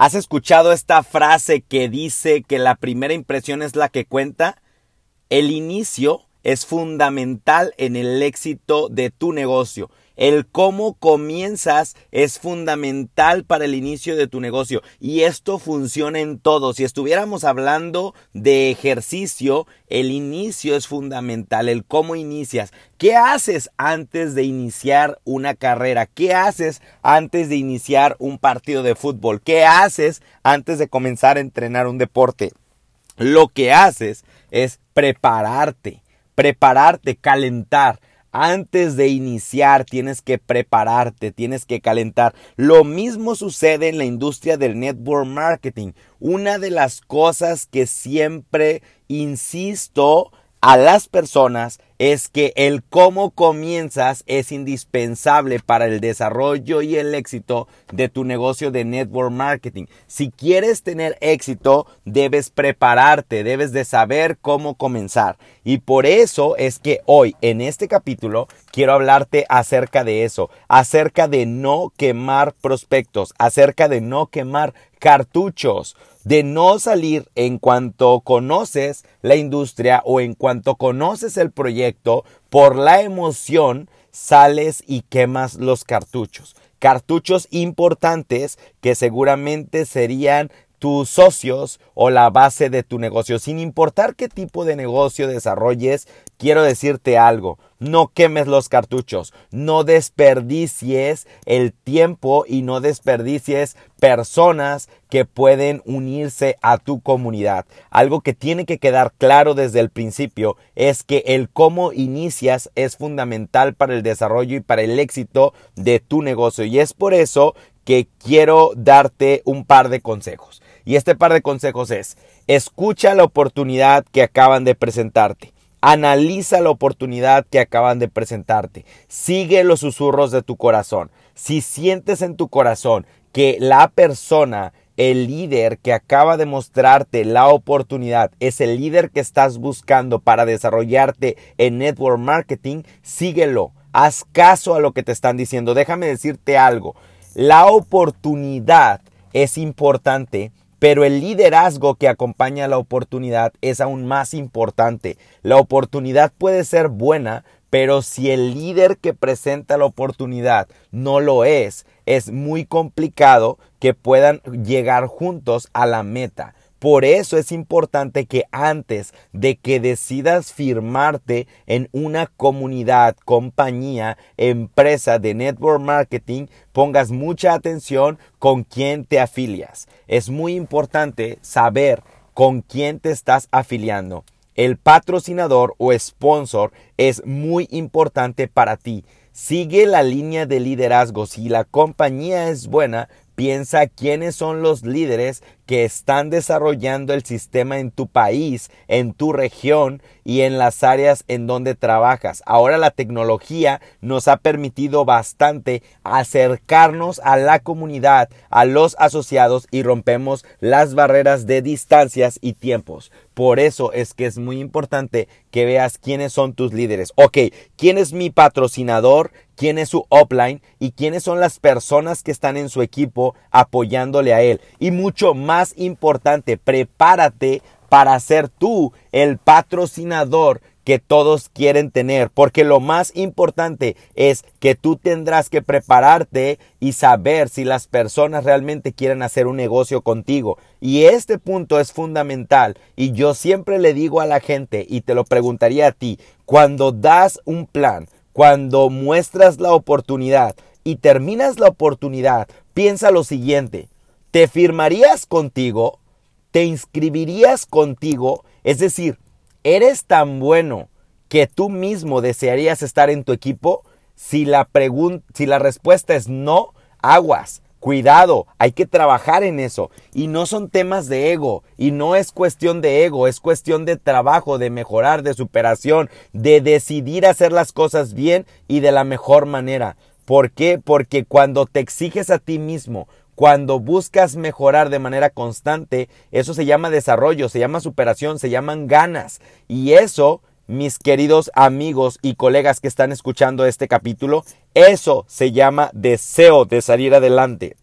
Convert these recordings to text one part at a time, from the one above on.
¿Has escuchado esta frase que dice que la primera impresión es la que cuenta? El inicio es fundamental en el éxito de tu negocio. El cómo comienzas es fundamental para el inicio de tu negocio y esto funciona en todo. Si estuviéramos hablando de ejercicio, el inicio es fundamental, el cómo inicias. ¿Qué haces antes de iniciar una carrera? ¿Qué haces antes de iniciar un partido de fútbol? ¿Qué haces antes de comenzar a entrenar un deporte? Lo que haces es prepararte, prepararte, calentar. Antes de iniciar tienes que prepararte, tienes que calentar. Lo mismo sucede en la industria del network marketing. Una de las cosas que siempre insisto a las personas es que el cómo comienzas es indispensable para el desarrollo y el éxito de tu negocio de network marketing. Si quieres tener éxito, debes prepararte, debes de saber cómo comenzar. Y por eso es que hoy en este capítulo quiero hablarte acerca de eso, acerca de no quemar prospectos, acerca de no quemar cartuchos, de no salir en cuanto conoces la industria o en cuanto conoces el proyecto, por la emoción sales y quemas los cartuchos. Cartuchos importantes que seguramente serían tus socios o la base de tu negocio. Sin importar qué tipo de negocio desarrolles, quiero decirte algo. No quemes los cartuchos, no desperdicies el tiempo y no desperdicies personas que pueden unirse a tu comunidad. Algo que tiene que quedar claro desde el principio es que el cómo inicias es fundamental para el desarrollo y para el éxito de tu negocio. Y es por eso que quiero darte un par de consejos. Y este par de consejos es, escucha la oportunidad que acaban de presentarte. Analiza la oportunidad que acaban de presentarte. Sigue los susurros de tu corazón. Si sientes en tu corazón que la persona, el líder que acaba de mostrarte la oportunidad, es el líder que estás buscando para desarrollarte en network marketing, síguelo. Haz caso a lo que te están diciendo. Déjame decirte algo. La oportunidad es importante pero el liderazgo que acompaña la oportunidad es aún más importante. La oportunidad puede ser buena, pero si el líder que presenta la oportunidad no lo es, es muy complicado que puedan llegar juntos a la meta. Por eso es importante que antes de que decidas firmarte en una comunidad, compañía, empresa de network marketing, pongas mucha atención con quién te afilias. Es muy importante saber con quién te estás afiliando. El patrocinador o sponsor es muy importante para ti. Sigue la línea de liderazgo. Si la compañía es buena, Piensa quiénes son los líderes que están desarrollando el sistema en tu país, en tu región y en las áreas en donde trabajas. Ahora la tecnología nos ha permitido bastante acercarnos a la comunidad, a los asociados y rompemos las barreras de distancias y tiempos. Por eso es que es muy importante que veas quiénes son tus líderes. Ok, ¿quién es mi patrocinador? quién es su upline y quiénes son las personas que están en su equipo apoyándole a él. Y mucho más importante, prepárate para ser tú el patrocinador que todos quieren tener, porque lo más importante es que tú tendrás que prepararte y saber si las personas realmente quieren hacer un negocio contigo. Y este punto es fundamental y yo siempre le digo a la gente y te lo preguntaría a ti, cuando das un plan, cuando muestras la oportunidad y terminas la oportunidad, piensa lo siguiente, ¿te firmarías contigo? ¿Te inscribirías contigo? Es decir, ¿eres tan bueno que tú mismo desearías estar en tu equipo? Si la, si la respuesta es no, aguas. Cuidado, hay que trabajar en eso. Y no son temas de ego. Y no es cuestión de ego, es cuestión de trabajo, de mejorar, de superación, de decidir hacer las cosas bien y de la mejor manera. ¿Por qué? Porque cuando te exiges a ti mismo, cuando buscas mejorar de manera constante, eso se llama desarrollo, se llama superación, se llaman ganas. Y eso mis queridos amigos y colegas que están escuchando este capítulo, eso se llama deseo de salir adelante.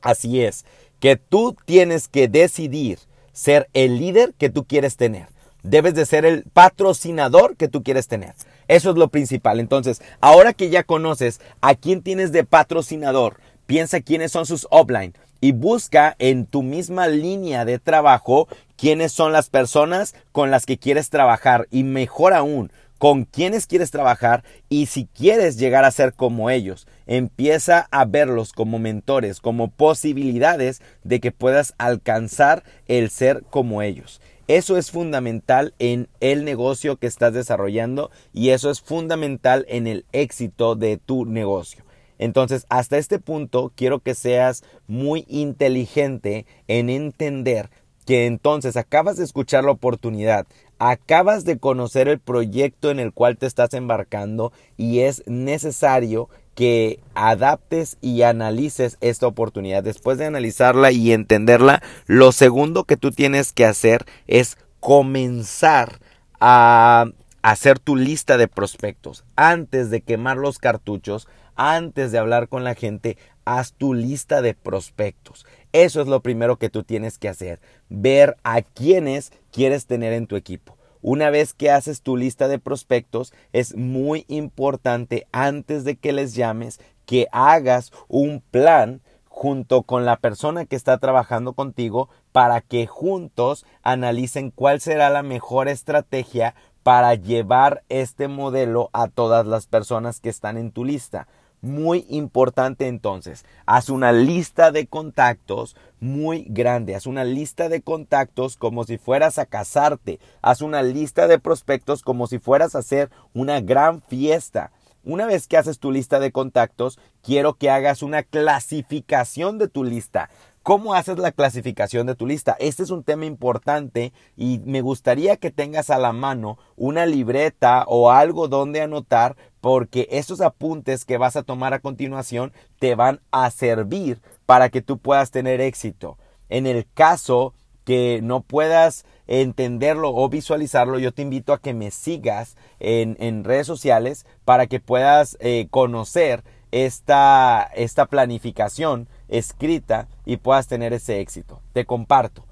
Así es que tú tienes que decidir ser el líder que tú quieres tener. Debes de ser el patrocinador que tú quieres tener. Eso es lo principal. Entonces, ahora que ya conoces a quién tienes de patrocinador, piensa quiénes son sus offline y busca en tu misma línea de trabajo quiénes son las personas con las que quieres trabajar y mejor aún, con quiénes quieres trabajar y si quieres llegar a ser como ellos, empieza a verlos como mentores, como posibilidades de que puedas alcanzar el ser como ellos. Eso es fundamental en el negocio que estás desarrollando y eso es fundamental en el éxito de tu negocio. Entonces, hasta este punto quiero que seas muy inteligente en entender que entonces acabas de escuchar la oportunidad, acabas de conocer el proyecto en el cual te estás embarcando y es necesario que adaptes y analices esta oportunidad. Después de analizarla y entenderla, lo segundo que tú tienes que hacer es comenzar a hacer tu lista de prospectos. Antes de quemar los cartuchos, antes de hablar con la gente, haz tu lista de prospectos. Eso es lo primero que tú tienes que hacer. Ver a quiénes quieres tener en tu equipo. Una vez que haces tu lista de prospectos, es muy importante antes de que les llames que hagas un plan junto con la persona que está trabajando contigo para que juntos analicen cuál será la mejor estrategia para llevar este modelo a todas las personas que están en tu lista. Muy importante entonces, haz una lista de contactos muy grande, haz una lista de contactos como si fueras a casarte, haz una lista de prospectos como si fueras a hacer una gran fiesta. Una vez que haces tu lista de contactos, quiero que hagas una clasificación de tu lista. ¿Cómo haces la clasificación de tu lista? Este es un tema importante y me gustaría que tengas a la mano una libreta o algo donde anotar porque esos apuntes que vas a tomar a continuación te van a servir para que tú puedas tener éxito. En el caso que no puedas entenderlo o visualizarlo, yo te invito a que me sigas en, redes sociales para que puedas eh, conocer esta, esta planificación escrita y puedas tener ese éxito. Te comparto.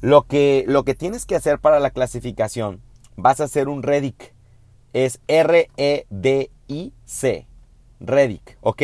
Lo que, lo que tienes que hacer para la clasificación, vas a hacer un REDIC. Es R-E-D-I-C. REDIC, ¿ok?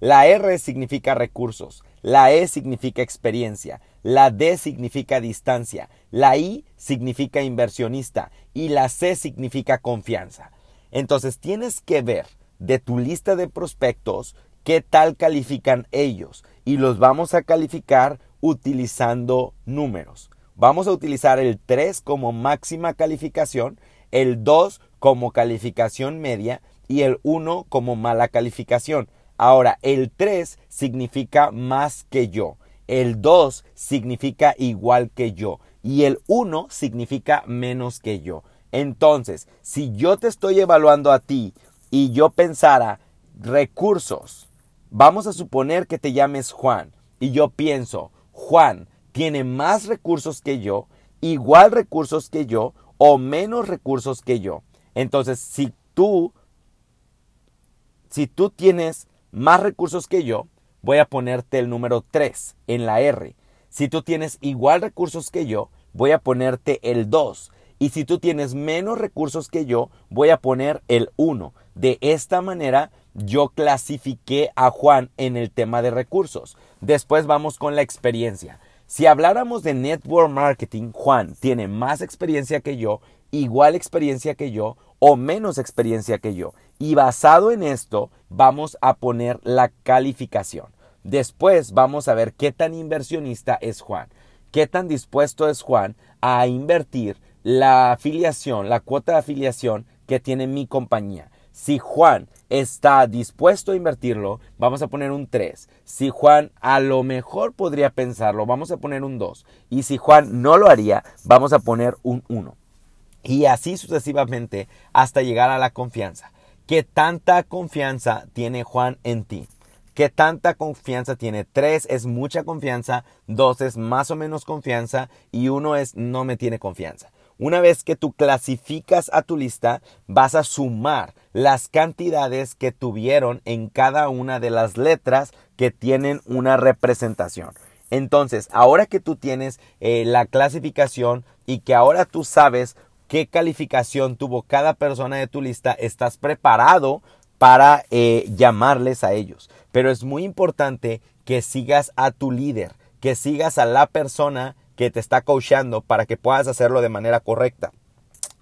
La R significa recursos, la E significa experiencia, la D significa distancia, la I significa inversionista y la C significa confianza. Entonces tienes que ver de tu lista de prospectos qué tal califican ellos y los vamos a calificar utilizando números. Vamos a utilizar el 3 como máxima calificación, el 2 como calificación media y el 1 como mala calificación. Ahora, el 3 significa más que yo, el 2 significa igual que yo y el 1 significa menos que yo. Entonces, si yo te estoy evaluando a ti y yo pensara recursos, Vamos a suponer que te llames Juan y yo pienso, Juan tiene más recursos que yo, igual recursos que yo o menos recursos que yo. Entonces, si tú si tú tienes más recursos que yo, voy a ponerte el número 3 en la R. Si tú tienes igual recursos que yo, voy a ponerte el 2. Y si tú tienes menos recursos que yo, voy a poner el 1. De esta manera yo clasifiqué a Juan en el tema de recursos. Después vamos con la experiencia. Si habláramos de network marketing, Juan tiene más experiencia que yo, igual experiencia que yo o menos experiencia que yo. Y basado en esto, vamos a poner la calificación. Después vamos a ver qué tan inversionista es Juan, qué tan dispuesto es Juan a invertir la afiliación, la cuota de afiliación que tiene mi compañía. Si Juan está dispuesto a invertirlo, vamos a poner un 3. Si Juan a lo mejor podría pensarlo, vamos a poner un 2. Y si Juan no lo haría, vamos a poner un 1. Y así sucesivamente hasta llegar a la confianza. ¿Qué tanta confianza tiene Juan en ti? ¿Qué tanta confianza tiene? 3 es mucha confianza, 2 es más o menos confianza y 1 es no me tiene confianza. Una vez que tú clasificas a tu lista, vas a sumar las cantidades que tuvieron en cada una de las letras que tienen una representación. Entonces, ahora que tú tienes eh, la clasificación y que ahora tú sabes qué calificación tuvo cada persona de tu lista, estás preparado para eh, llamarles a ellos. Pero es muy importante que sigas a tu líder, que sigas a la persona que te está coachando para que puedas hacerlo de manera correcta.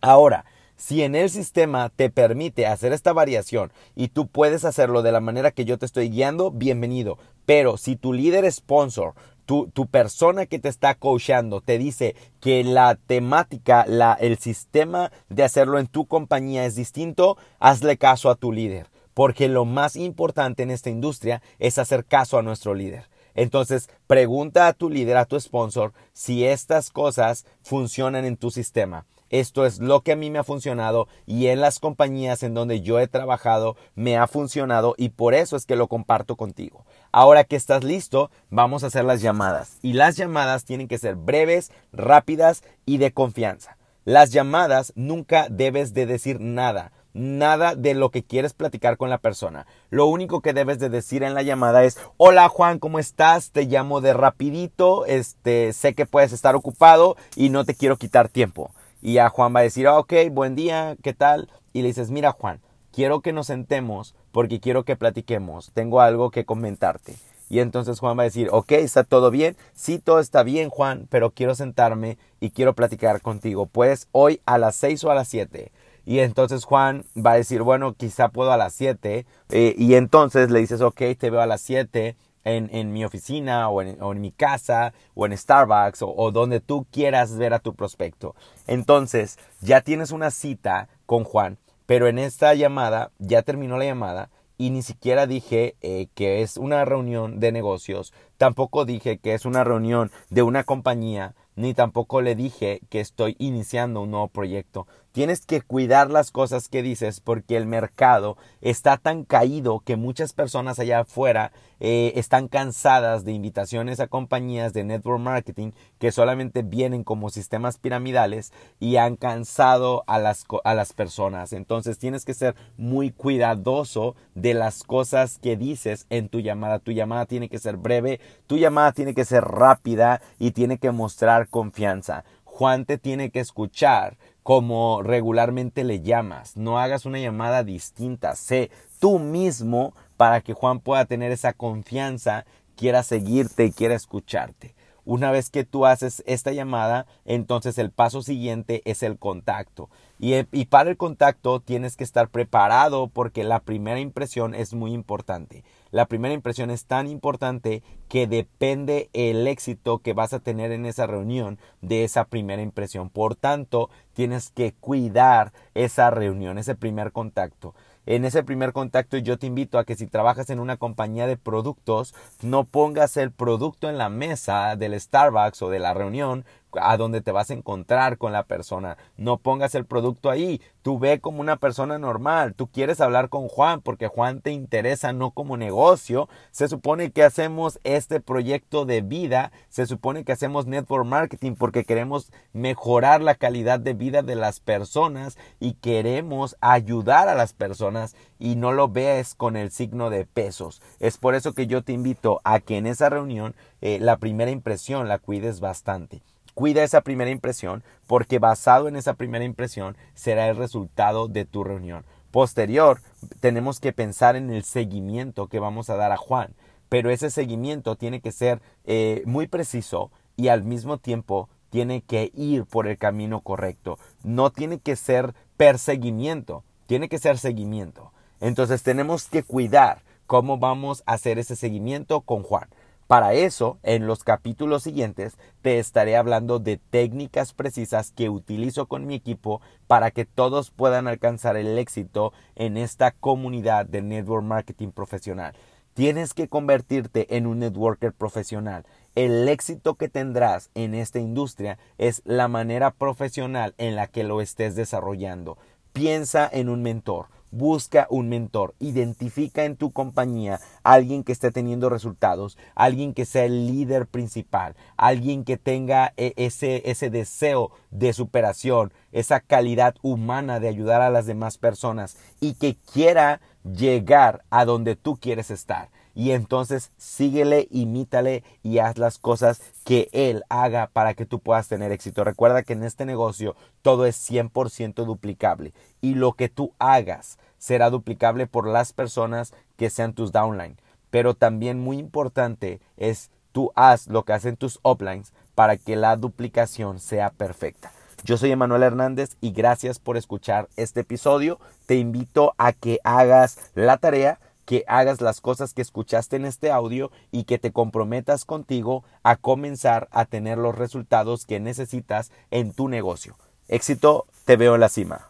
Ahora, si en el sistema te permite hacer esta variación y tú puedes hacerlo de la manera que yo te estoy guiando, bienvenido. Pero si tu líder sponsor tu, persona que te está coachando te dice que la temática, el sistema de hacerlo en tu compañía es distinto, hazle caso a tu líder. Porque lo más importante en esta industria es hacer caso a nuestro líder. Entonces, pregunta a tu líder, a tu sponsor, si estas cosas funcionan en tu sistema. Esto es lo que a mí me ha funcionado y en las compañías en donde yo he trabajado me ha funcionado y por eso es que lo comparto contigo. Ahora que estás listo, vamos a hacer las llamadas. Y las llamadas tienen que ser breves, rápidas y de confianza. Las llamadas nunca debes de decir nada nada de lo que quieres platicar con la persona. Lo único que debes de decir en la llamada es, hola Juan, ¿cómo estás? Te llamo de rapidito, este, sé que puedes estar ocupado y no te quiero quitar tiempo. Y a Juan va a decir, ok, buen día, ¿qué tal? Y le dices, mira Juan, quiero que nos sentemos porque quiero que platiquemos, tengo algo que comentarte. Y entonces Juan va a decir, ok, ¿está todo bien? Sí, todo está bien, Juan, pero quiero sentarme y quiero platicar contigo. Pues hoy a las seis o a las siete. Y entonces Juan va a decir, bueno, quizá puedo a las siete. Eh, y entonces le dices, ok, te veo a las siete en, en mi oficina o en, o en, mi casa o en Starbucks o, o donde tú quieras ver a tu prospecto. Entonces ya tienes una cita con Juan, pero en esta llamada ya terminó la llamada y ni siquiera dije eh, que es una reunión de negocios, tampoco dije que es una reunión de una compañía, ni tampoco le dije que estoy iniciando un nuevo proyecto. Tienes que cuidar las cosas que dices porque el mercado está tan caído que muchas personas allá afuera eh, están cansadas de invitaciones a compañías de network marketing que solamente vienen como sistemas piramidales y han cansado a las, a las personas. Entonces tienes que ser muy cuidadoso de las cosas que dices en tu llamada. Tu llamada tiene que ser breve, tu llamada tiene que ser rápida y tiene que mostrar confianza. Juan te tiene que escuchar como regularmente le llamas. No hagas una llamada distinta. Sé tú mismo para que Juan pueda tener esa confianza, quiera seguirte y quiera escucharte. Una vez que tú haces esta llamada, entonces el paso siguiente es el contacto. Y, y, para el contacto tienes que estar preparado porque la primera impresión es muy importante. La primera impresión es tan importante que depende el éxito que vas a tener en esa reunión de esa primera impresión. Por tanto, tienes que cuidar esa reunión, ese primer contacto en ese primer contacto yo te invito a que si trabajas en una compañía de productos, no pongas el producto en la mesa del Starbucks o de la reunión a donde te vas a encontrar con la persona. No pongas el producto ahí. Tú ve como una persona normal. Tú quieres hablar con Juan porque Juan te interesa no como negocio. Se supone que hacemos este proyecto de vida. Se supone que hacemos network marketing porque queremos mejorar la calidad de vida de las personas y queremos ayudar a las personas y no lo veas con el signo de pesos. Es por eso que yo te invito a que en esa reunión eh, la primera impresión la cuides bastante. Cuida esa primera impresión porque basado en esa primera impresión será el resultado de tu reunión. Posterior, tenemos que pensar en el seguimiento que vamos a dar a Juan, pero ese seguimiento tiene que ser eh, muy preciso y al mismo tiempo tiene que ir por el camino correcto. No tiene que ser perseguimiento, tiene que ser seguimiento. Entonces tenemos que cuidar cómo vamos a hacer ese seguimiento con Juan. Para eso, en los capítulos siguientes, te estaré hablando de técnicas precisas que utilizo con mi equipo para que todos puedan alcanzar el éxito en esta comunidad de network marketing profesional. Tienes que convertirte en un networker profesional. El éxito que tendrás en esta industria es la manera profesional en la que lo estés desarrollando. Piensa en un mentor busca un mentor, identifica en tu compañía alguien que esté teniendo resultados, alguien que sea el líder principal, alguien que tenga e, ese, ese deseo de superación, esa calidad humana de ayudar a las demás personas y que quiera llegar a donde tú quieres estar. Y entonces síguele, imítale y haz las cosas que él haga para que tú puedas tener éxito. Recuerda que en este negocio todo es 100% duplicable y lo que tú hagas será duplicable por las personas que sean tus downline. Pero también muy importante es tú haz lo que hacen tus uplines para que la duplicación sea perfecta. Yo soy Emanuel Hernández y gracias por escuchar este episodio. Te invito a que hagas la tarea que hagas las cosas que escuchaste en este audio y que te comprometas contigo a comenzar a tener los resultados que necesitas en tu negocio. Éxito, te veo en la cima.